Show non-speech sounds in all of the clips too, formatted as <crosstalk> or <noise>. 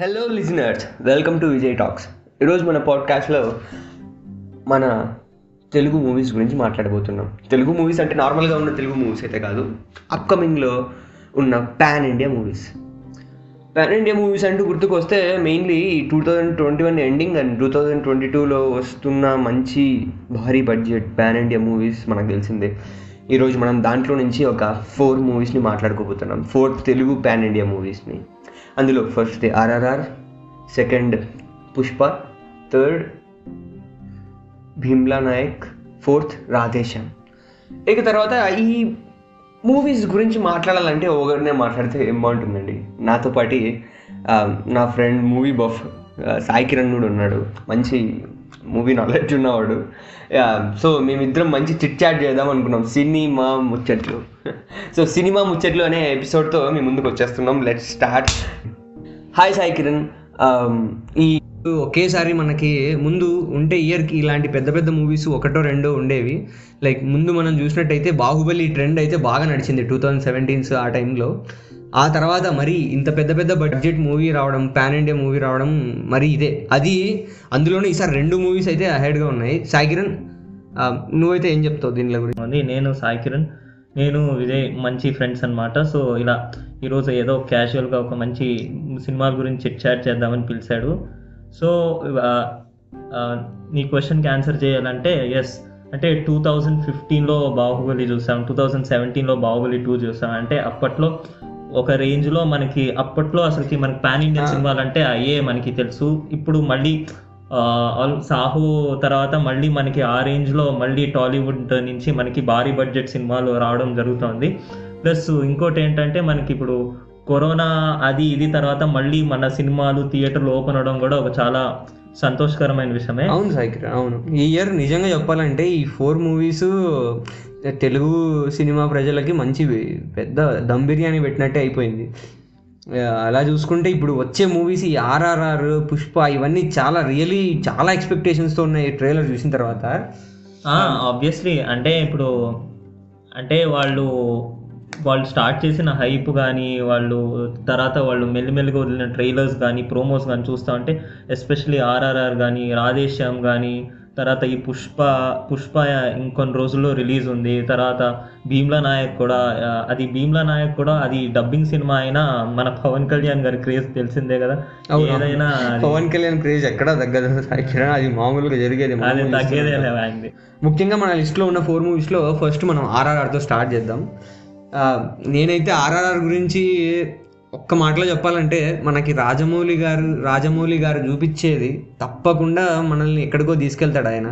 Hello listeners welcome to Vijay talks ఈరోజు మన పాడ్కాస్ట్లో మన తెలుగు మూవీస్ గురించి మాట్లాడబోతున్నాం. తెలుగు మూవీస్ అంటే నార్మల్గా ఉన్న తెలుగు మూవీస్ అయితే కాదు అప్కమింగ్లో ఉన్న pan India movies pan India movies అంటూ గుర్తుకొస్తే mainly two thousand twenty one ending and two thousand twenty టూలో వస్తున్న మంచి భారీ బడ్జెట్ పాన్ ఇండియా మూవీస్ మనకు తెలిసిందే. ఈరోజు మనం దాంట్లో నుంచి ఒక ఫోర్ మూవీస్ని మాట్లాడుకోబోతున్నాం. ఫోర్ తెలుగు పాన్ ఇండియా మూవీస్ని అందులో first RRR second Pushpa third Bheemla Nayak fourth Radhe Shyam ఇక తర్వాత ఈ మూవీస్ గురించి మాట్లాడాలంటే ఒకరినే మాట్లాడితే ఏం బాగుంటుందండి? నాతో పాటి నా friend movie buff Sai Kiran కూడా ఉన్నాడు. మంచి మూవీ నాలెడ్జ్ ఉన్నవాడు. సో మేమిద్దరం మంచి చిట్ చాట్ చేద్దాం అనుకున్నాం. సినిమా ముచ్చట్లు. సో సినిమా ముచ్చట్లు అనే ఎపిసోడ్తో మేము ముందుకు వచ్చేస్తున్నాం. Let start hi Sai Kiran ఈ ఒకేసారి మనకి ముందు ఉంటే ఇయర్కి ఇలాంటి పెద్ద పెద్ద మూవీస్ ఒకటో రెండో ఉండేవి. లైక్ ముందు మనం చూసినట్టయితే బాహుబలి ట్రెండ్ అయితే బాగా నడిచింది. టూ థౌజండ్ సెవెంటీన్స్ ఆ టైంలో ఆ తర్వాత మరి ఇంత పెద్ద పెద్ద బడ్జెట్ మూవీ రావడం పాన్ ఇండియా మూవీ రావడం మరి ఇదే. అది అందులోనే ఈసారి రెండు మూవీస్ అయితే అహెడ్గా ఉన్నాయి. సాయి కిరణ్ నువ్వైతే ఏం చెప్తావు దీనిలో గురించి? నేను సాయి కిరణ్ నేను విజయ్ మంచి ఫ్రెండ్స్ అనమాట సో ఇలా ఈరోజు ఏదో క్యాజువల్గా ఒక మంచి సినిమాల గురించి చిట్ చాట్ చేద్దామని పిలిచాడు. సో నీ క్వశ్చన్కి ఆన్సర్ చేయాలంటే ఎస్ అంటే టూ థౌజండ్ ఫిఫ్టీన్లో బాహుబలి చూసాం టూ థౌజండ్ సెవెంటీన్లో బాహుబలి టూ చూసాం. అంటే అప్పట్లో ఒక రేంజ్లో మనకి అప్పట్లో అసలుకి మనకి పాన్ ఇండియన్. సినిమాలు అంటే అయ్యే మనకి తెలుసు. ఇప్పుడు మళ్ళీ సాహు తర్వాత మళ్ళీ మనకి ఆ రేంజ్లో మళ్ళీ టాలీవుడ్ నుంచి మనకి భారీ బడ్జెట్ సినిమాలు రావడం జరుగుతోంది. ప్లస్ ఇంకోటి ఏంటంటే మనకి ఇప్పుడు కరోనా అది ఇది తర్వాత మళ్ళీ మన సినిమాలు థియేటర్లు ఓపెన్ అవడం కూడా ఒక చాలా సంతోషకరమైన విషయమే. అవును సాయి అవును. ఈ ఇయర్ నిజంగా చెప్పాలంటే ఈ ఫోర్ మూవీస్ తెలుగు సినిమా ప్రజలకి మంచి పెద్ద దమ్ బిర్యానీ పెట్టినట్టే అయిపోయింది. అలా చూసుకుంటే ఇప్పుడు వచ్చే మూవీస్ ఈ ఆర్ఆర్ఆర్ పుష్ప ఇవన్నీ చాలా రియలీ చాలా ఎక్స్పెక్టేషన్స్తో ఉన్నాయి ట్రైలర్ చూసిన తర్వాత. ఆబ్వియస్లీ అంటే ఇప్పుడు అంటే వాళ్ళు వాళ్ళు స్టార్ట్ చేసిన హైప్ కానీ వాళ్ళు తర్వాత వాళ్ళు మెల్లిమెల్లిగా వదిలిన ట్రైలర్స్ కానీ ప్రోమోస్ కానీ చూస్తూ ఉంటే ఎస్పెషలీ ఆర్ఆర్ఆర్ కానీ రాధేశ్యామ్ కానీ తర్వాత ఈ పుష్ప పుష్ప ఇంకొన్ని రోజుల్లో రిలీజ్ ఉంది. తర్వాత భీమ్లా నాయక్ కూడా అది భీమ్లా నాయక్ కూడా అది డబ్బింగ్ సినిమా అయినా మన పవన్ కళ్యాణ్ గారి క్రేజ్ తెలిసిందే కదా. ఏదైనా పవన్ కళ్యాణ్ క్రేజ్ ఎక్కడా తగ్గదు. కిరణ్ అది మామూలుగా జరిగేది అది. తగ్గేదే ఆయనది. ముఖ్యంగా మన లిస్ట్లో ఉన్న ఫోర్ మూవీస్లో ఫస్ట్ మనం ఆర్ఆర్ఆర్తో స్టార్ట్ చేద్దాం. నేనైతే ఆర్ఆర్ఆర్ గురించి ఒక్క మాటలో చెప్పాలంటే మనకి రాజమౌళి గారు రాజమౌళి గారు చూపించేది తప్పకుండా మనల్ని ఎక్కడికో తీసుకెళ్తాడు ఆయన.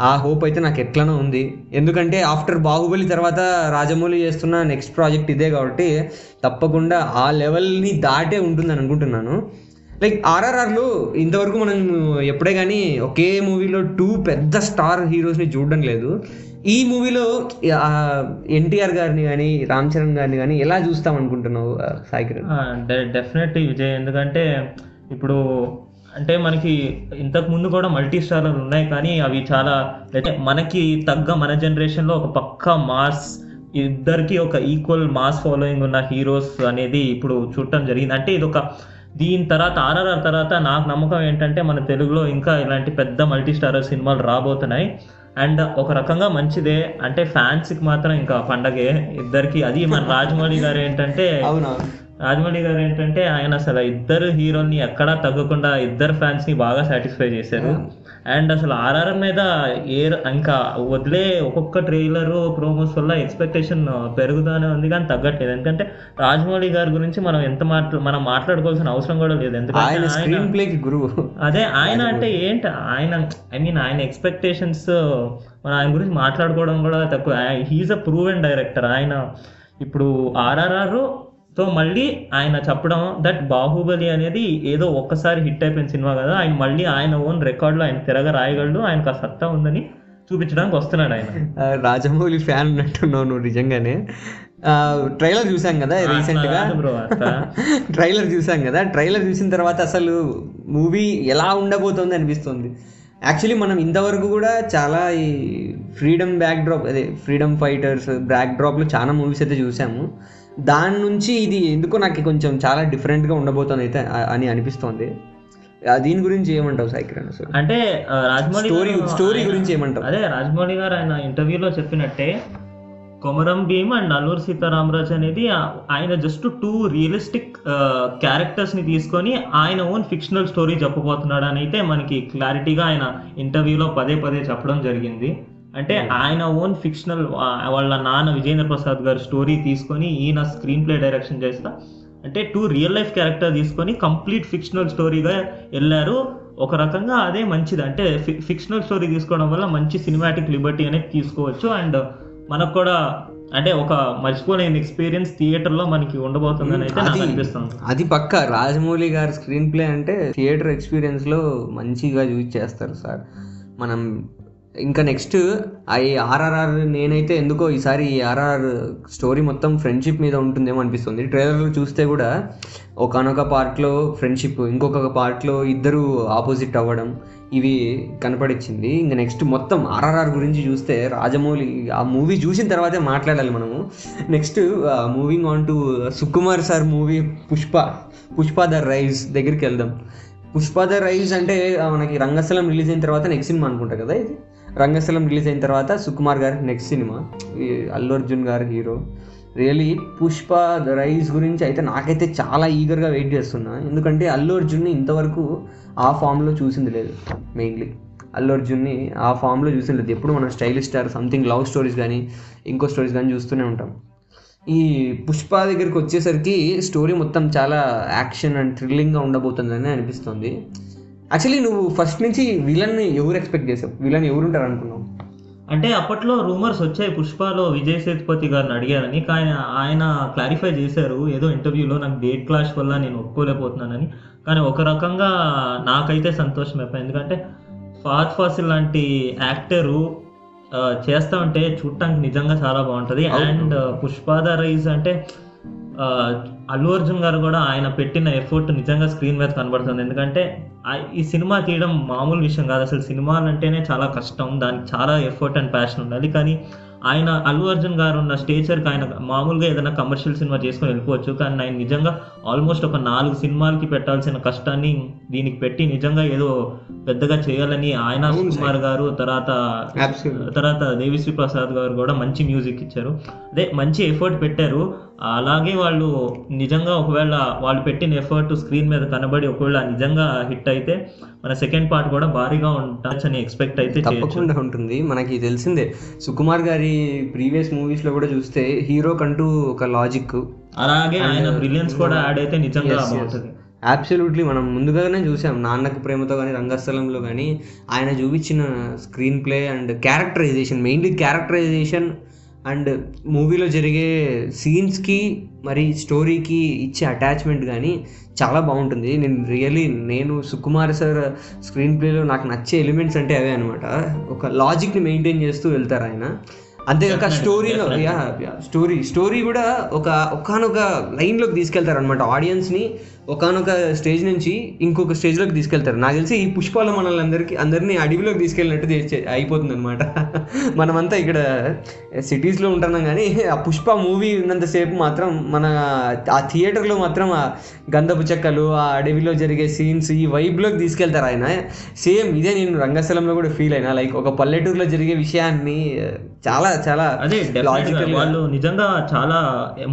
ఆ హోప్ అయితే నాకు ఎట్లనో ఉంది. ఎందుకంటే ఆఫ్టర్ బాహుబలి తర్వాత రాజమౌళి చేస్తున్న నెక్స్ట్ ప్రాజెక్ట్ ఇదే కాబట్టి తప్పకుండా ఆ లెవెల్ని దాటే ఉంటుందని అనుకుంటున్నాను. లైక్ ఆర్ఆర్ఆర్లో ఇంతవరకు మనం ఎప్పుడే కానీ ఒకే మూవీలో టూ పెద్ద స్టార్ హీరోస్ని చూడడం లేదు. ఈ మూవీలో ఎన్టీఆర్ గారిని కానీ రామ్ చరణ్ గారిని కానీ ఎలా చూస్తాం అనుకుంటున్నావు సాయి కిరణ్? డెఫినెట్లీ విజయ్. ఎందుకంటే ఇప్పుడు అంటే మనకి ఇంతకు ముందు కూడా మల్టీ స్టార్లు ఉన్నాయి కానీ అవి చాలా అంటే మనకి తగ్గ మన జనరేషన్లో ఒక పక్క మాస్ ఇద్దరికి ఒక ఈక్వల్ మాస్ ఫాలోయింగ్ ఉన్న హీరోస్ అనేది ఇప్పుడు చూడటం జరిగింది. అంటే ఇది ఒక దీని తర్వాత ఆర్ఆర్ఆర్ తర్వాత నాకు నమ్మకం ఏంటంటే మన తెలుగులో ఇంకా ఇలాంటి పెద్ద మల్టీ స్టారర్ సినిమాలు రాబోతున్నాయి. అండ్ ఒక రకంగా మంచిదే అంటే ఫ్యాన్స్కి మాత్రం ఇంకా పండగే. ఇద్దరికి అది మన రాజమౌళి గారు ఏంటంటే అవునా రాజమౌళి గారు ఏంటంటే ఆయన అసలు ఇద్దరు హీరోల్ని ఎక్కడా తగ్గకుండా ఇద్దరు ఫ్యాన్స్ని బాగా సాటిస్ఫై చేశారు. అండ్ అసలు ఆర్ఆర్ మీద ఏ ఇంకా వదిలే ఒక్కొక్క ట్రైలర్ ప్రోమోస్ వల్ల ఎక్స్పెక్టేషన్ పెరుగుతూనే ఉంది కానీ తగ్గట్లేదు. ఎందుకంటే రాజమౌళి గారి గురించి మనం ఎంత మాట్లా మనం మాట్లాడుకోవాల్సిన అవసరం కూడా లేదు. ఎందుకంటే గురువు. అదే ఆయన అంటే ఏంటి? ఆయన ఐ మీన్ ఆయన ఎక్స్పెక్టేషన్స్ మన ఆయన గురించి మాట్లాడుకోవడం కూడా తక్కువ. హీఈస్ అ ప్రూవెన్ డైరెక్టర్ ఆయన ఇప్పుడు ఆర్ఆర్ఆర్ తో మళ్ళీ ఆయన చెప్పడం దట్ బాహుబలి అనేది ఏదో ఒక్కసారి హిట్ అయిపోయిన సినిమా కదా. ఆయన మళ్ళీ ఆయన ఓన్ రికార్డులో ఆయన తిరగ రాయగలడు ఆయనకు ఆ సత్తా ఉందని చూపించడానికి వస్తున్నాడు ఆయన. రాజమౌళి ఫ్యాన్ ఉన్నట్టున్నావు నువ్వు నిజంగానే. ట్రైలర్ చూసాం కదా రీసెంట్గా bro, అట్లా. ట్రైలర్ చూసాం కదా. ట్రైలర్ చూసిన తర్వాత అసలు మూవీ ఎలా ఉండబోతోంది అనిపిస్తుంది. యాక్చువల్లీ మనం ఇంతవరకు కూడా చాలా ఈ ఫ్రీడమ్ బ్యాక్ డ్రాప్ అదే ఫ్రీడమ్ ఫైటర్స్ బ్యాక్ డ్రాప్లో చాలా మూవీస్ అయితే చూసాము. దాని నుంచి ఇది ఎందుకో నాకు కొంచెం చాలా డిఫరెంట్గా ఉండబోతుంది అయితే అని అనిపిస్తోంది. దీని గురించి ఏమంటావు సాయికిరణ్ అసలు? అంటే రాజమౌళి స్టోరీ స్టోరీ గురించి ఏమంటావు? అదే రాజమౌళి గారు ఆయన ఇంటర్వ్యూలో చెప్పినట్టే కొమరం భీమ్ అండ్ అల్లూరి సీతారామరాజు అనేది ఆయన జస్ట్ టూ రియలిస్టిక్ క్యారెక్టర్స్ని తీసుకొని ఆయన ఓన్ ఫిక్షనల్ స్టోరీ చెప్పబోతున్నాడు అని అయితే మనకి క్లారిటీగా ఆయన ఇంటర్వ్యూలో పదే పదే చెప్పడం జరిగింది. అంటే ఆయన ఓన్ ఫిక్షనల్ వాళ్ళ నాన్న విజేంద్ర ప్రసాద్ గారు స్టోరీ తీసుకొని ఈయన స్క్రీన్ ప్లే డైరెక్షన్ చేస్తా. అంటే టూ రియల్ లైఫ్ క్యారెక్టర్ తీసుకొని కంప్లీట్ ఫిక్షనల్ స్టోరీగా వెళ్ళారు ఒక రకంగా అదే మంచిది. అంటే ఫిక్షనల్ స్టోరీ తీసుకోవడం వల్ల మంచి సినిమాటిక్ లిబర్టీ అనేది తీసుకోవచ్చు. అండ్ మనకు కూడా అంటే ఒక మర్చిపోలేని ఎక్స్పీరియన్స్ థియేటర్లో మనకి ఉండబోతుందని అయితే నాకు అది- అనిపిస్తుంది. అది పక్క రాజమౌళి గారి స్క్రీన్ ప్లే అంటే థియేటర్ ఎక్స్పీరియన్స్లో మంచిగా యూజ్ చేస్తారు సార్. మనం ఇంకా నెక్స్ట్ ఈ ఆర్ఆర్ఆర్ నేనైతే ఎందుకో ఈసారి ఈ ఆర్ఆర్ స్టోరీ మొత్తం ఫ్రెండ్షిప్ మీద ఉంటుందేమో అనిపిస్తుంది. ట్రైలర్లు చూస్తే కూడా ఒకనొక పార్ట్లో ఫ్రెండ్షిప్ ఇంకొక పార్ట్లో ఇద్దరు ఆపోజిట్ అవ్వడం ఇవి కనపడిచ్చింది. ఇంకా నెక్స్ట్ మొత్తం ఆర్ఆర్ఆర్ గురించి చూస్తే రాజమౌళి ఆ మూవీ చూసిన తర్వాతే మాట్లాడాలి మనము. Next moving on to Sukumar sir movie Pushpa Pushpa the rise దగ్గరికి వెళ్దాం. పుష్ప ద రైజ్ అంటే మనకి రంగస్థలం రిలీజ్ అయిన తర్వాత నెక్స్ట్ సినిమా అనుకుంటా కదా ఇది? రంగస్థలం రిలీజ్ అయిన తర్వాత సుకుమార్ గారి నెక్స్ట్ సినిమా ఈ అల్లు అర్జున్ గారు hero. Really Pushpa the rise గురించి అయితే నాకైతే చాలా ఈగర్గా వెయిట్ చేస్తున్నా. ఎందుకంటే అల్లు అర్జున్ని ఇంతవరకు ఆ ఫామ్లో చూసింది లేదు మెయిన్లీ అల్లు అర్జున్ని ఆ ఫామ్లో చూసింది లేదు. ఎప్పుడు మనం stylish star something love stories కానీ ఇంకో స్టోరీస్ కానీ చూస్తూనే ఉంటాం. ఈ పుష్ప దగ్గరికి వచ్చేసరికి స్టోరీ మొత్తం చాలా యాక్షన్ అండ్ థ్రిల్లింగ్గా ఉండబోతుందని అనిపిస్తుంది. యాక్చువల్లీ నువ్వు ఫస్ట్ నుంచి విలన్ ఎవరు ఎక్స్పెక్ట్ చేసావు? విలన్ ఎవరు ఉంటారు అనుకున్నావు? అంటే అప్పట్లో రూమర్స్ వచ్చాయి. పుష్పలో విజయ్ సేతుపతి గారిని అడిగారని. కానీ ఆయన క్లారిఫై చేశారు. ఏదో ఇంటర్వ్యూలో నాకు డేట్ క్లాష్ వల్ల నేను ఒప్పుకోలేకపోతున్నానని. కానీ ఒక రకంగా నాకైతే సంతోషం అయిపోయింది. ఎందుకంటే ఫాత్ ఫాసిల్ లాంటి యాక్టరు చేస్తా ఉంటే చూడటానికి నిజంగా చాలా బాగుంటుంది. అండ్ పుష్పాద రైజ్ అంటే అల్లు అర్జున్ గారు కూడా ఆయన పెట్టిన ఎఫర్ట్ నిజంగా స్క్రీన్ మీద కనబడుతుంది. ఎందుకంటే ఈ సినిమా తీయడం మామూలు విషయం కాదు. అసలు సినిమాలు అంటేనే చాలా కష్టం. దానికి చాలా ఎఫర్ట్ అండ్ ప్యాషన్ ఉండాలి. కానీ ఆయన అల్లు అర్జున్ గారు ఉన్న స్టేచర్కి ఆయన మామూలుగా ఏదైనా కమర్షియల్ సినిమా చేసుకొని వెళ్ళిపోవచ్చు. కానీ ఆయన నిజంగా ఆల్మోస్ట్ ఒక నాలుగు సినిమాలకి పెట్టాల్సిన కష్టాన్ని దీనికి పెట్టి నిజంగా ఏదో పెద్దగా చేయాలని ఆయన కుమార్ గారు తర్వాత. తర్వాత దేవిశ్రీ ప్రసాద్ గారు కూడా మంచి మ్యూజిక్ ఇచ్చారు. అదే మంచి ఎఫర్ట్ పెట్టారు. అలాగే వాళ్ళు నిజంగా ఒకవేళ వాళ్ళు పెట్టిన ఎఫర్ట్ స్క్రీన్ మీద కనబడి ఒకవేళ నిజంగా హిట్ అయితే మన సెకండ్ పార్ట్ కూడా భారీగా ఉండొచ్చని ఎక్స్పెక్ట్ అయితే తప్పకుండా ఉంటుంది. మనకి తెలిసిందే. సుకుమార్ గారి ప్రీవియస్ మూవీస్లో కూడా చూస్తే హీరో కంటూ ఒక లాజిక్. అలాగే ఆయన బ్రిలియన్స్ కూడా యాడ్ అయితే నిజంగా బాగుంటుంది. అబ్సల్యూట్లీ మనం ముందుగానే చూసాం. నాన్నకు ప్రేమతో కానీ రంగస్థలంలో కానీ ఆయన చూపించిన screen play and characterization mainly characterization and మూవీలో జరిగే సీన్స్కి మరి స్టోరీకి ఇచ్చే అటాచ్మెంట్ కానీ చాలా బాగుంటుంది. నేను రియలీ నేను సుకుమార్ సార్ స్క్రీన్ ప్లేలో నాకు నచ్చే ఎలిమెంట్స్ అంటే అవే అనమాట ఒక లాజిక్ని మెయింటైన్ చేస్తూ వెళ్తారు ఆయన. అంతేకాక స్టోరీలో యా స్టోరీ స్టోరీ కూడా ఒక ఒకనొక లైన్లోకి తీసుకెళ్తారు అనమాట ఆడియన్స్ని ఒకనొక స్టేజ్ నుంచి ఇంకొక స్టేజ్లోకి తీసుకెళ్తారు. నాకు తెలిసి ఈ పుష్పాలు మనల్ని అందరికీ అందరినీ అడవిలోకి తీసుకెళ్ళినట్టు అయిపోతుంది అనమాట <laughs> మనమంతా ఇక్కడ సిటీస్లో ఉంటున్నాం కానీ ఆ పుష్ప మూవీ ఉన్నంతసేపు మాత్రం మన ఆ థియేటర్లో మాత్రం ఆ గంధపు చెక్కలు ఆ అడవిలో జరిగే సీన్స్ ఈ వైబ్లోకి తీసుకెళ్తారు ఆయన. సేమ్ ఇదే నేను రంగస్థలంలో కూడా ఫీల్ అయినా. లైక్ ఒక పల్లెటూరులో జరిగే విషయాన్ని చాలా చాలా అదే వాళ్ళు నిజంగా చాలా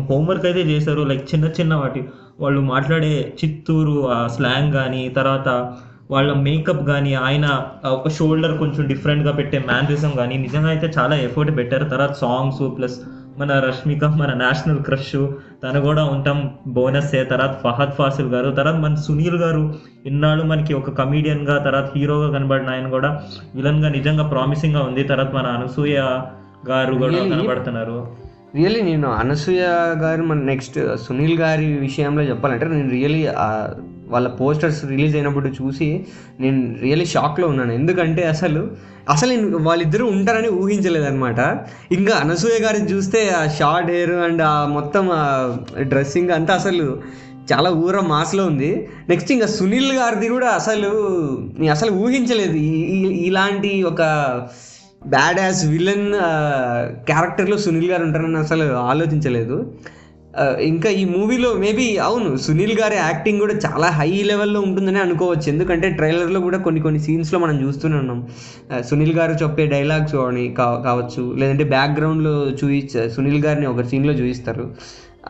హోంవర్క్ అయితే చేశారు. లైక్ చిన్న చిన్న వాటి వాళ్ళు మాట్లాడే చిత్తూరు ఆ స్లాంగ్ కానీ తర్వాత వాళ్ళ మేకప్ కానీ ఆయన ఒక షోల్డర్ కొంచెం డిఫరెంట్గా పెట్టే మ్యానరిజం కానీ నిజంగా అయితే చాలా ఎఫర్ట్ పెట్టారు. తర్వాత సాంగ్స్ ప్లస్ మన రష్మిక మన నేషనల్ క్రష్ తను కూడా ఉంటాం బోనస్ తర్వాత ఫహద్ ఫాసిల్ గారు తర్వాత మన సునీల్ గారు ఇన్నాళ్ళు మనకి ఒక comedian గా తర్వాత హీరోగా కనబడిన ఆయన కూడా విలన్గా నిజంగా ప్రామిసింగ్గా ఉంది. తర్వాత మన అనసూయ గారు కూడా? కనబడుతున్నారు. రియల్లీ నేను అనసూయ గారు మన నెక్స్ట్ సునీల్ గారి విషయంలో చెప్పాలంటే నేను రియలీ వాళ్ళ పోస్టర్స్ రిలీజ్ అయినప్పుడు చూసి నేను రియలీ షాక్లో ఉన్నాను. ఎందుకంటే అసలు అసలు నేను వాళ్ళిద్దరూ ఉంటారని ఊహించలేదన్నమాట. ఇంకా అనసూయ గారిని చూస్తే ఆ షార్ట్ హెయిర్ అండ్ ఆ మొత్తం డ్రెస్సింగ్ అంతా అసలు చాలా ఊర మాస్లో ఉంది. నెక్స్ట్ ఇంకా సునీల్ గారిది కూడా అసలు నేను అసలు ఊహించలేదు. ఈ- ఇలాంటి ఒక బ్యాడ్ యాజ్ విలన్ క్యారెక్టర్లో సునీల్ గారు ఉంటారని అసలు ఆలోచించలేదు. Uh, ఇంకా ఈ మూవీలో మేబీ అవును సునీల్ గారి యాక్టింగ్ కూడా చాలా హై లెవెల్లో ఉంటుందని అనుకోవచ్చు. ఎందుకంటే ట్రైలర్లో కూడా కొన్ని కొన్ని సీన్స్లో మనం చూస్తూనే ఉన్నాం. Uh, సునీల్ గారు చెప్పే డైలాగ్స్ అని కా- కావచ్చు లేదంటే బ్యాక్గ్రౌండ్లో చూపించ సునీల్ గారిని ఒక సీన్లో చూపిస్తారు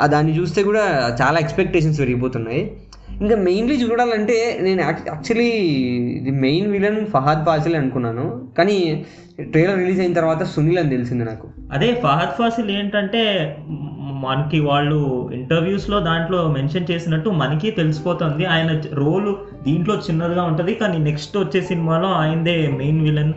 దాన్ని చూస్తే కూడా చాలా ఎక్స్పెక్టేషన్స్ పెరిగిపోతున్నాయి. ఇంకా మెయిన్లీ చూడాలంటే నేను యాక్చువల్లీ ఇది మెయిన్ విలన్ ఫహాద్ ఫాసిల్ అనుకున్నాను. కానీ ట్రైలర్ రిలీజ్ అయిన తర్వాత సునీల్ అని తెలిసింది నాకు. అదే ఫహద్ ఫాసిల్ ఏంటంటే మనకి వాళ్ళు ఇంటర్వ్యూస్లో దాంట్లో మెన్షన్ చేసినట్టు మనకి తెలిసిపోతుంది. ఆయన రోల్ దీంట్లో చిన్నదిగా ఉంటది. కానీ నెక్స్ట్ వచ్చే సినిమాలో ఆయనదే మెయిన్ విలన్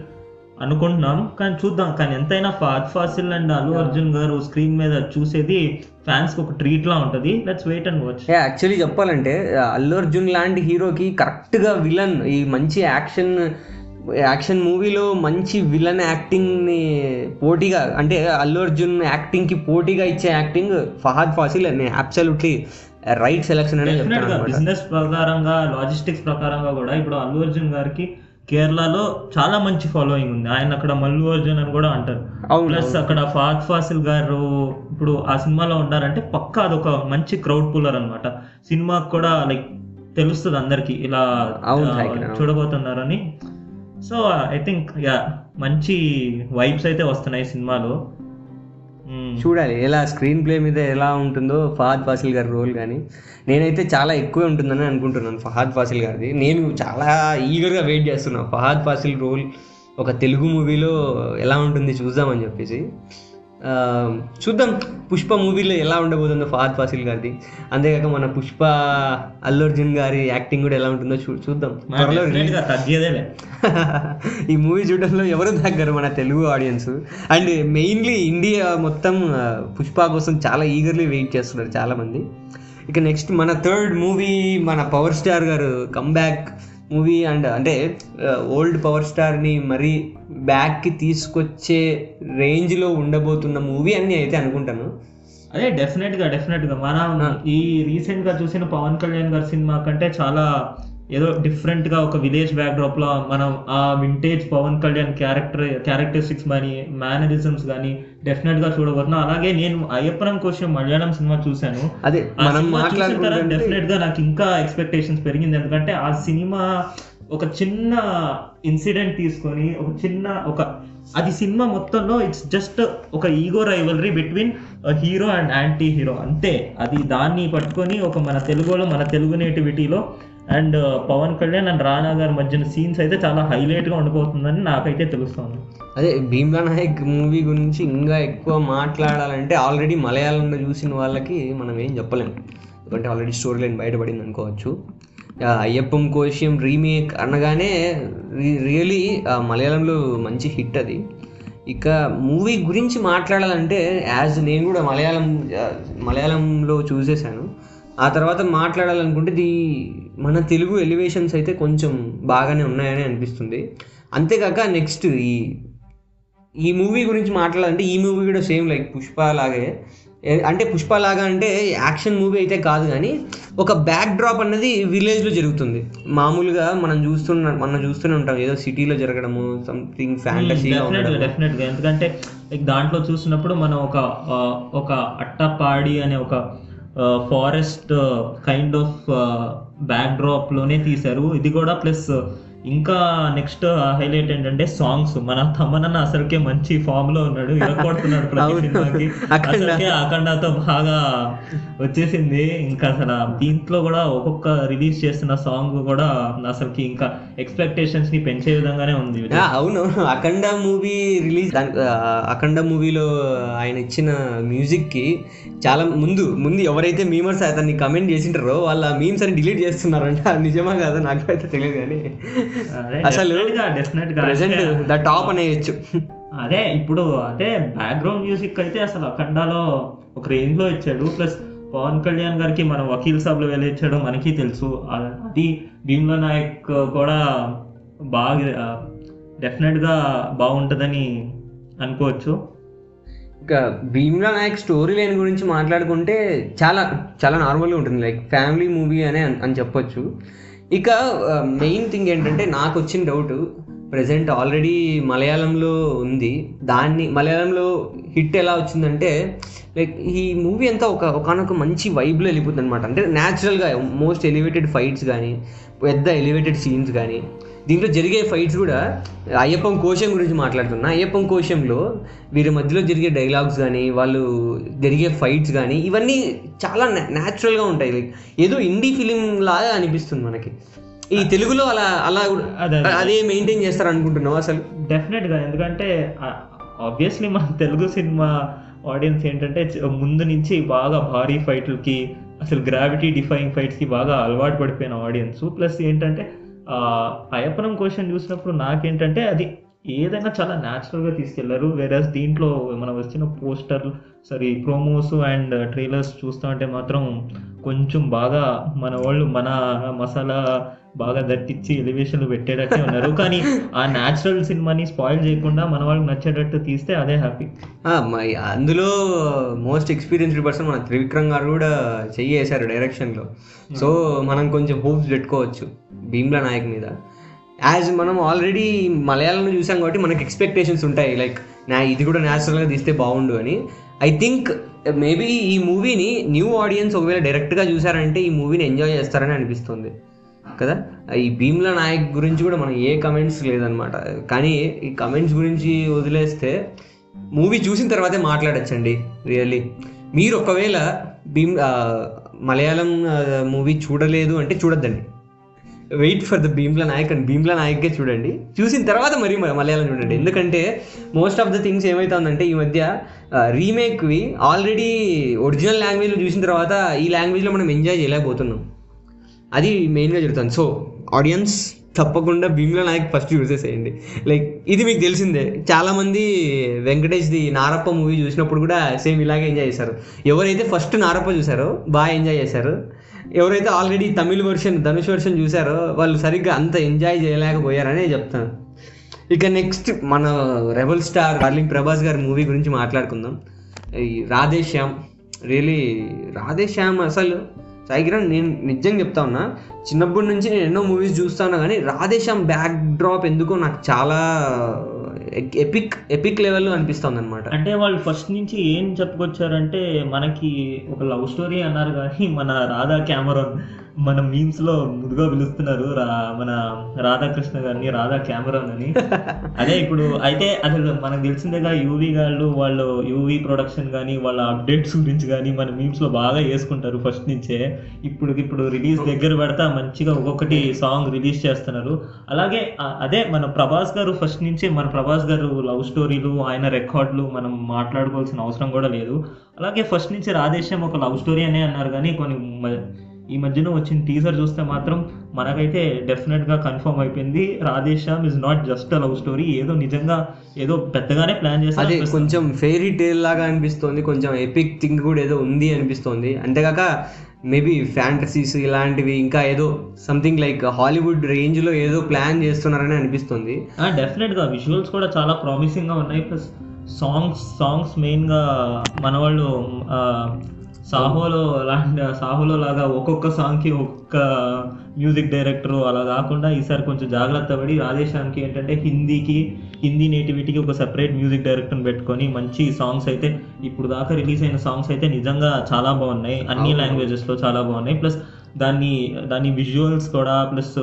అనుకుంటున్నాం కానీ చూద్దాం. కానీ ఎంతైనా ఫహద్ ఫాసిల్ అండ్ అల్లు అర్జున్ గారు స్క్రీన్ మీద చూసేది ఫ్యాన్స్ ఒక ట్రీట్ లా ఉంటది. Let's wait and watch actually చెప్పాలంటే అల్లు అర్జున్ లాంటి హీరోకి కరెక్ట్గా విలన్ ఈ మంచి యాక్షన్ యాక్షన్ మూవీలో మంచి విలన్ యాక్టింగ్ని పోటీగా అంటే అల్లు అర్జున్ యాక్టింగ్కి పోటీగా ఇచ్చే యాక్టింగ్ ఫహాద్ ఫాసిల్ నేను అబ్సల్యూట్లీ రైట్ సెలెక్షన్ అనే డెఫినెట్ చెప్తాను గా అనమాట. బిజినెస్ ప్రకారంగా లాజిస్టిక్స్ ప్రకారంగా కూడా ఇప్పుడు అల్లు అర్జున్ గారికి కేరళలో చాలా మంచి ఫాలోయింగ్ ఉంది. ఆయన అక్కడ మల్లు అర్జున్ అని కూడా అంటారు. ప్లస్ అక్కడ ఫాద్ ఫాసిల్ గారు ఇప్పుడు ఆ సినిమాలో ఉన్నారంటే పక్కా అదొక మంచి క్రౌడ్ పుల్లర్ అన్నమాట. సినిమాకి కూడా లైక్ తెలుస్తుంది అందరికి. ఇలా. చూడబోతున్నారని. సో ఐ థింక్ యా మంచి వైబ్స్ అయితే వస్తున్నాయి సినిమాలో. Hmm. చూడాలి ఎలా స్క్రీన్ ప్లే మీద ఎలా ఉంటుందో ఫహాద్ ఫాసిల్ గారి రోల్ కానీ నేనైతే చాలా ఎక్కువ ఉంటుందని అనుకుంటున్నాను ఫహాద్ ఫాసిల్ గారిది. నేను చాలా ఈగర్గా వెయిట్ చేస్తున్నాను ఫహాద్ ఫాసిల్ రోల్ ఒక తెలుగు మూవీలో ఎలా ఉంటుంది చూద్దామని చెప్పేసి. చూద్దాం. పుష్ప మూవీలో ఎలా ఉండబోతుందో ఫహాద్ ఫాసిల్ గారిది. అంతేకాక మన పుష్ప అల్లు అర్జున్ గారి యాక్టింగ్ కూడా ఎలా ఉంటుందో చూ చూద్దాం. త్వరలో <laughs> ఈ మూవీ చూడడంలో ఎవరు తగ్గరు మన Telugu audience. And mainly India మొత్తం పుష్ప కోసం చాలా ఈగర్లీ వెయిట్ చేస్తున్నారు చాలా మంది ఇక నెక్స్ట్ మన థర్డ్ మూవీ మన పవర్ స్టార్ గారు కమ్బ్యాక్ మూవీ అండ్ అంటే ఓల్డ్ పవర్ స్టార్ని మరీ బ్యాక్కి తీసుకొచ్చే రేంజ్లో ఉండబోతున్న మూవీ అని అయితే అనుకుంటాను. అదే డెఫినెట్గా డెఫినెట్గా మనం ఈ రీసెంట్గా చూసిన పవన్ కళ్యాణ్ గారి సినిమా కంటే చాలా ఏదో డిఫరెంట్గా ఒక విలేజ్ బ్యాక్డ్రాప్లో మనం ఆ vintage Pawan Kalyan character characteristics కానీ మేనరిజమ్స్ కానీ డెఫినెట్గా చూడబోతున్నాం అలాగే నేను అయ్యప్పనం కోసం మలయాళం సినిమా చూశాను. అదే ఆ మనం సినిమా చూసిన తర్వాత మాట్లాడుకుంటే డెఫినెట్గా నాకు ఇంకా ఎక్స్పెక్టేషన్స్ పెరిగింది. ఎందుకంటే ఆ సినిమా ఒక చిన్న ఇన్సిడెంట్ తీసుకొని ఒక చిన్న ఒక అది సినిమా మొత్తంలో ఇట్స్ జస్ట్ ఒక ego rivalry between hero and anti hero అంతే. అది దాన్ని పట్టుకొని ఒక మన తెలుగులో మన తెలుగు నేటివిటీలో అండ్ పవన్ కళ్యాణ్ అండ్ రానా గారి మధ్యన సీన్స్ అయితే చాలా హైలైట్గా ఉండిపోతుందని నాకైతే తెలుస్తుంది. అదే భీమ్లా నాయక్ మూవీ గురించి ఇంకా ఎక్కువ మాట్లాడాలంటే ఆల్రెడీ మలయాళంలో చూసిన వాళ్ళకి మనం ఏం చెప్పలేము ఎందుకంటే ఆల్రెడీ స్టోరీ లైన్ బయటపడింది అనుకోవచ్చు. అయ్యప్పం కోశం రీమేక్ అనగానే రియలీ మలయాళంలో మంచి హిట్ అది. ఇక మూవీ గురించి మాట్లాడాలంటే యాజ్ నేను కూడా మలయాళం మలయాళంలో చూసేశాను. ఆ తర్వాత మాట్లాడాలనుకుంటే ది మన తెలుగు ఎలివేషన్స్ అయితే కొంచెం బాగానే ఉన్నాయని అనిపిస్తుంది. అంతేకాక నెక్స్ట్ ఈ ఈ మూవీ గురించి మాట్లాడాలంటే ఈ మూవీ కూడా సేమ్ లైక్ పుష్ప లాగే. అంటే పుష్ప లాగా అంటే యాక్షన్ మూవీ అయితే కాదు కానీ ఒక బ్యాక్ డ్రాప్ అన్నది విలేజ్లో జరుగుతుంది. మామూలుగా మనం చూస్తున్న మనం చూస్తూనే ఉంటాం. ఏదో సిటీలో జరగడము సంథింగ్ ఫ్యాంటసీగా డెఫినెట్గా ఉండడం డెఫినెట్గా ఎందుకంటే లైక్ దాంట్లో చూసినప్పుడు మనం ఒక ఒక అట్టపాడి అనే ఒక ఫారెస్ట్ కైండ్ ఆఫ్ బ్యాక్ డ్రాప్లోనే తీశారు. ఇది కూడా ప్లస్ ఇంకా నెక్స్ట్ హైలైట్ ఏంటంటే సాంగ్స్ మన తమ్మనన్న అసలుకే మంచి ఫామ్లో ఉన్నాడు. ఇరగొడుతున్నాడు ప్రతి. సినిమాకి. అసలుకే అఖండతో బాగా వచ్చేసింది. ఇంకా అసలు దీంట్లో కూడా ఒక్కొక్క రిలీజ్ చేస్తున్న సాంగ్ కూడా అసలుకి ఇంకా ఎక్స్పెక్టేషన్స్ని పెంచే విధంగానే ఉంది. అవును. అఖండ మూవీ రిలీజ్ అఖండ మూవీలో ఆయన ఇచ్చిన మ్యూజిక్కి చాలా ముందు ముందు ఎవరైతే మీమర్స్ అతన్ని కమెంట్ చేసింటారో వాళ్ళ మీమ్స్ అని డిలీట్ చేస్తున్నారంట. నిజమా కాదా నాకైతే తెలియదు కానీ. అసలు డెఫినెట్గా ప్రెసెంట్ ద టాప్ అనేయచ్చు అదే ఇప్పుడు అదే బ్యాక్గ్రౌండ్ మ్యూజిక్ అయితే అసలు అఖండాలో ఒక రేంజ్లో ఇచ్చాడు. ప్లస్ పవన్ కళ్యాణ్ గారికి మన వకీల్ సాబ్లో వెళ్ళిచ్చాడో మనకి తెలుసు. అది భీమ్లా నాయక్ కూడా బాగా డెఫినెట్గా బాగుంటుందని అనుకోవచ్చు. ఇంకా భీమ్లా నాయక్ స్టోరీ లైన్ గురించి మాట్లాడుకుంటే చాలా చాలా నార్మల్గా ఉంటుంది. లైక్ ఫ్యామిలీ మూవీ అన్- అని చెప్పొచ్చు. ఇక మెయిన్ థింగ్ ఏంటంటే నాకు వచ్చిన డౌట్ ప్రజెంట్ ఆల్రెడీ మలయాళంలో ఉంది. దాన్ని మలయాళంలో హిట్ ఎలా వచ్చిందంటే లైక్ ఈ మూవీ అంతా ఒక ఒకనొక మంచి వైబ్లో వెళ్ళిపోతుంది అనమాట అంటే న్యాచురల్గా మోస్ట్ ఎలివేటెడ్ ఫైట్స్ కానీ పెద్ద ఎలివేటెడ్ సీన్స్ కానీ దీంట్లో జరిగే ఫైట్స్ కూడా అయ్యప్పం కోశం గురించి మాట్లాడుతున్నా. అయ్యప్పం కోశంలో వీరి మధ్యలో జరిగే డైలాగ్స్ కానీ వాళ్ళు జరిగే ఫైట్స్ కానీ ఇవన్నీ చాలా న్యాచురల్గా ఉంటాయి. లైక్ ఏదో ఇండీ ఫిలిం లాగా అనిపిస్తుంది మనకి. ఈ తెలుగులో అలా అలా అదే, అదే. అదే మెయింటైన్ చేస్తారు అనుకుంటున్నావు అసలు? డెఫినెట్గా ఎందుకంటే ఆబ్వియస్లీ మన తెలుగు సినిమా ఆడియన్స్ ఏంటంటే ముందు నుంచి బాగా భారీ ఫైట్లకి అసలు గ్రావిటీ డిఫైయింగ్ ఫైట్స్కి బాగా అలవాటు పడిపోయిన ఆడియన్స్ ప్లస్ ఏంటంటే అయ్యప్పనం క్వశ్చన్ చూసినప్పుడు నాకేంటంటే అది ఏదైనా చాలా న్యాచురల్గా తీసుకెళ్ళారు. వేరస్ దీంట్లో మనం వచ్చిన poster sorry promos and trailers చూస్తా ఉంటే మాత్రం కొంచెం బాగా మన వాళ్ళు మన మసాలా బాగా దట్టించి ఎలివేషన్లు పెట్టేటట్టే ఉన్నారు. కానీ ఆ న్యాచురల్ సినిమాని స్పాయిల్ చేయకుండా మన వాళ్ళకి నచ్చేటట్టు తీస్తే అదే హ్యాపీ అందులో మోస్ట్ ఎక్స్పీరియన్స్డ్ పర్సన్ మన త్రివిక్రమ్ గారు కూడా చెయ్యి వేశారు డైరెక్షన్లో సో మనం కొంచెం హోప్స్ పెట్టుకోవచ్చు. భీమ్లా నాయక్ మీద. యాజ్ మనం ఆల్రెడీ మలయాళంలో చూసాం కాబట్టి మనకి ఎక్స్పెక్టేషన్స్ ఉంటాయి. లైక్ నా ఇది కూడా న్యాచురల్గా తీస్తే బాగుండు అని. ఐ థింక్ మేబీ ఈ మూవీని న్యూ ఆడియన్స్ ఒకవేళ డైరెక్ట్గా చూసారంటే ఈ మూవీని ఎంజాయ్ చేస్తారని అనిపిస్తుంది. కదా? ఈ భీమ్లా నాయక్ గురించి కూడా మనం ఏ కమెంట్స్ లేదనమాట కానీ ఈ కమెంట్స్ గురించి వదిలేస్తే మూవీ చూసిన తర్వాతే మాట్లాడచ్చండి. రియల్లీ మీరు ఒకవేళ భీమ్ మలయాళం మూవీ చూడలేదు అంటే చూడొద్దండి. Wait for the Bheemla Nayak and Bheemla నాయక్కే చూడండి. చూసిన తర్వాత మరి మలయాళం చూడండి. ఎందుకంటే మోస్ట్ ఆఫ్ ద థింగ్స్ ఏమవుతుందంటే ఈ మధ్య రీమేక్వి ఆల్రెడీ ఒరిజినల్ లాంగ్వేజ్లో చూసిన తర్వాత ఈ లాంగ్వేజ్లో మనం ఎంజాయ్ చేయలేకపోతున్నాం. అది మెయిన్గా జరుగుతుంది. సో ఆడియన్స్ తప్పకుండా భీమ్లా నాయక్ ఫస్ట్ చూసేసేయండి. లైక్ ఇది మీకు తెలిసిందే. చాలామంది వెంకటేష్ది నారప్ప మూవీ చూసినప్పుడు కూడా సేమ్ ఇలాగే ఎంజాయ్ చేశారు. ఎవరైతే ఫస్ట్ నారప్ప చూసారో బాగా ఎంజాయ్ చేశారు. ఎవరైతే already Tamil version Dhanush version చూసారో వాళ్ళు సరిగ్గా అంత ఎంజాయ్ చేయలేకపోయారని చెప్తాను. ఇక నెక్స్ట్ మన రెబల్ స్టార్ డార్లింగ్ ప్రభాస్ గారి మూవీ గురించి మాట్లాడుకుందాం. ఈ రాధే శ్యామ్ రియలీ రాధే శ్యామ్ అసలు సాయికిరణ్ నేను నిజంగా చెప్తా ఉన్నా చిన్నప్పటి నుంచి నేను ఎన్నో మూవీస్ చూస్తా ఉన్నా కానీ రాధే శ్యామ్ బ్యాక్ డ్రాప్ ఎందుకో నాకు చాలా ఎపిక్ ఎపిక్ లెవెల్లో అనిపిస్తుంది అనమాట అంటే వాళ్ళు ఫస్ట్ నుంచి ఏం చెప్పుకొచ్చారంటే మనకి ఒక లవ్ స్టోరీ అన్నారు కానీ మన రాధా కెమెరా మన మీమ్స్లో ముదుగా పిలుస్తున్నారు మన రాధాకృష్ణ గారిని రాధా క్యామరాన్ అని. <laughs> అదే ఇప్పుడు అయితే అసలు మనకు తెలిసిందేగా యూవీ గాళ్ళు వాళ్ళు యూవీ ప్రొడక్షన్ కానీ వాళ్ళ అప్డేట్స్ గురించి కానీ మన మీమ్స్లో బాగా వేసుకుంటారు ఫస్ట్ నుంచే. ఇప్పుడు ఇప్పుడు రిలీజ్ దగ్గర పెడతా మంచిగా ఒక్కొక్కటి సాంగ్ రిలీజ్ చేస్తున్నారు. అలాగే అదే మన ప్రభాస్ గారు ఫస్ట్ నుంచే మన ప్రభాస్ గారు లవ్ స్టోరీలు ఆయన రికార్డులు మనం మాట్లాడుకోవాల్సిన అవసరం కూడా లేదు. అలాగే ఫస్ట్ నుంచి రాధేశ్యామ్ ఒక లవ్ స్టోరీ అనే అన్నారు కానీ కొన్ని ఈ మధ్యన వచ్చిన టీజర్ చూస్తే మాత్రం మనకైతే డెఫినెట్గా కన్ఫర్మ్ అయిపోయింది. Radheshyam is not just love story ఏదో నిజంగా ఏదో పెద్దగానే ప్లాన్ అదే చేస్తారు కొంచెం ఫెయిరీ టేల్ లాగా అనిపిస్తుంది. కొంచెం ఎపిక్ థింగ్ కూడా ఏదో ఉంది అనిపిస్తుంది. అంతేకాక మేబీ ఫ్యాంటసీస్ ఇలాంటివి ఇంకా ఏదో సంథింగ్ లైక్ హాలీవుడ్ రేంజ్లో ఏదో ప్లాన్ చేస్తున్నారని అనిపిస్తుంది. డెఫినెట్గా విజువల్స్ కూడా చాలా ప్రామిసింగ్గా ఉన్నాయి. ప్లస్ సాంగ్స్ సాంగ్స్ మెయిన్గా మన వాళ్ళు సాహోలో లాంటి సాహోలో లాగా ఒక్కొక్క సాంగ్కి ఒక్కొక్క మ్యూజిక్ డైరెక్టర్ అలా కాకుండా ఈసారి కొంచెం జాగ్రత్త పడి రాధేశ్యామ్కి ఏంటంటే హిందీకి హిందీ నేటివిటీకి ఒక సెపరేట్ మ్యూజిక్ డైరెక్టర్ని పెట్టుకొని మంచి సాంగ్స్ అయితే ఇప్పుడు దాకా రిలీజ్ అయిన సాంగ్స్ అయితే నిజంగా చాలా బాగున్నాయి. అన్ని అవును. లాంగ్వేజెస్లో చాలా బాగున్నాయి. ప్లస్ దాన్ని దాని విజువల్స్ కూడా ప్లస్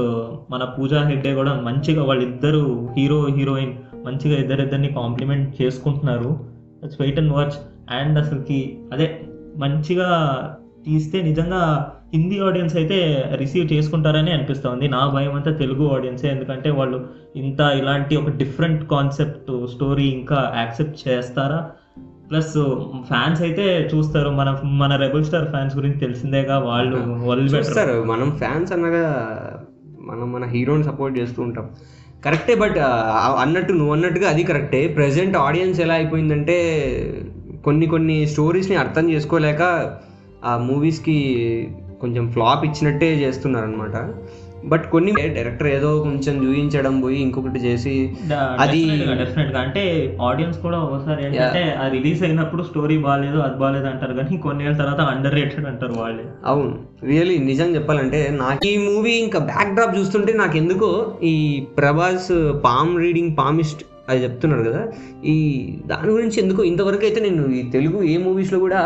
మన పూజా హెగ్డే కూడా మంచిగా వాళ్ళిద్దరు హీరో హీరోయిన్ మంచిగా ఇద్దరిద్దరిని కాంప్లిమెంట్ చేసుకుంటున్నారు. Wait and watch. అండ్ అసలుకి అదే మంచిగా తీస్తే నిజంగా హిందీ ఆడియన్స్ అయితే రిసీవ్ చేసుకుంటారని అనిపిస్తుంది. నా భయం అంతా తెలుగు ఆడియన్సే ఎందుకంటే వాళ్ళు ఇంత ఇలాంటి ఒక డిఫరెంట్ కాన్సెప్ట్ స్టోరీ ఇంకా యాక్సెప్ట్ చేస్తారా? ప్లస్ ఫ్యాన్స్ అయితే చూస్తారు. మన మన రెబల్ స్టార్ ఫ్యాన్స్ గురించి తెలిసిందేగా వాళ్ళు చూస్తారు. మనం ఫ్యాన్స్ అనగా మనం మన హీరోని సపోర్ట్ చేస్తూ ఉంటాం. కరెక్టే బట్ అన్నట్టు నువ్వు అన్నట్టుగా అది కరెక్టే ప్రజెంట్ ఆడియన్స్ ఎలా అయిపోయిందంటే కొన్ని కొన్ని స్టోరీస్ని అర్థం చేసుకోలేక ఆ మూవీస్కి కొంచెం ఫ్లాప్ ఇచ్చినట్టే చేస్తున్నారు అనమాట బట్ కొన్ని డైరెక్టర్ ఏదో కొంచెం చూపించడం పోయి ఇంకొకటి చేసి అది అంటే ఆడియన్స్ కూడా ఒకసారి ఏంటంటే ఆ రిలీజ్ అయినప్పుడు స్టోరీ బాగాలేదు అది బాగాలేదు అంటారు. కానీ కొన్ని ఏళ్ళ తర్వాత అండర్ రేటెడ్ అంటారు వాళ్ళే. అవును. రియలీ నిజం చెప్పాలంటే నాకు ఈ మూవీ ఇంకా బ్యాక్ డ్రాప్ చూస్తుంటే నాకు ఎందుకో ఈ ప్రభాస్ పామ్ రీడింగ్ పామిస్ట్ అది చెప్తున్నారు కదా. ఈ దాని గురించి ఎందుకో ఇంతవరకు అయితే నేను ఈ తెలుగు ఏ మూవీస్లో కూడా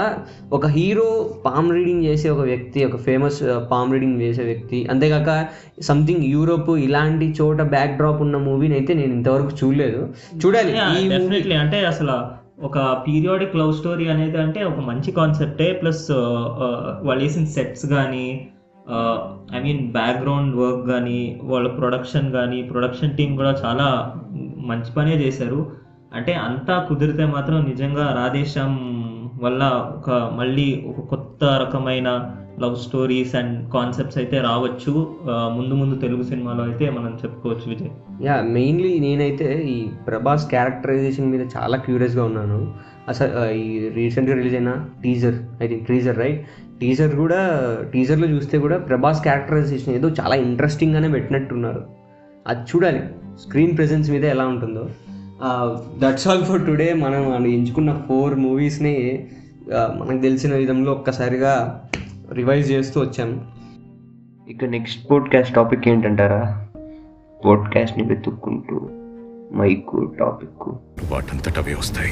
ఒక హీరో పామ్ రీడింగ్ చేసే ఒక వ్యక్తి ఒక ఫేమస్ పామ్ రీడింగ్ చేసే వ్యక్తి అంతేకాక సంథింగ్ యూరోప్ ఇలాంటి చోట బ్యాక్ డ్రాప్ ఉన్న మూవీని అయితే నేను ఇంతవరకు చూడలేదు. చూడాలి. డెఫినెట్లీ అంటే అసలు ఒక పీరియాడిక్ లవ్ స్టోరీ అనేది అంటే ఒక మంచి కాన్సెప్టే ప్లస్ వాళ్ళు వేసిన సెట్స్ కానీ ఐ మీన్ బ్యాక్గ్రౌండ్ వర్క్ కానీ వాళ్ళ ప్రొడక్షన్ కానీ ప్రొడక్షన్ టీం కూడా చాలా మంచి పనే చేశారు. అంటే అంతా కుదిరితే మాత్రం నిజంగా రాధేశ్యామ్ వల్ల ఒక మళ్ళీ ఒక కొత్త రకమైన లవ్ స్టోరీస్ అండ్ కాన్సెప్ట్స్ అయితే రావచ్చు. ముందు ముందు తెలుగు సినిమాలో అయితే మనం చెప్పుకోవచ్చు విజయ్. యా మెయిన్లీ నేనైతే ఈ ప్రభాస్ క్యారెక్టరైజేషన్ మీద చాలా క్యూరియస్గా ఉన్నాను. అసలు ఈ రీసెంట్గా రిలీజ్ అయిన teaser I think teaser right? Teaser కూడా టీజర్లో చూస్తే కూడా ప్రభాస్ క్యారెక్టరైజేషన్ ఏదో చాలా ఇంట్రెస్టింగ్గానే పెట్టినట్టున్నారు. అది చూడాలి స్క్రీన్ ప్రెజెన్స్ మీద ఎలా ఉంటుందో. That's all for today. మనం ఎంచుకున్న ఫోర్ మూవీస్ని మనకు తెలిసిన విధంలో ఒక్కసారిగా రివైజ్ చేస్తూ వచ్చాము ఇక నెక్స్ట్ పోడ్కాస్ట్ టాపిక్ ఏంటంటారా? పోడ్కాస్ట్ని వెతుక్కుంటూ మైకు టాపిక్ వాటంతటవే వస్తాయి.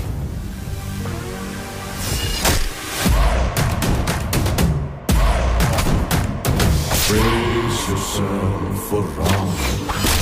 Brace yourself for wrong.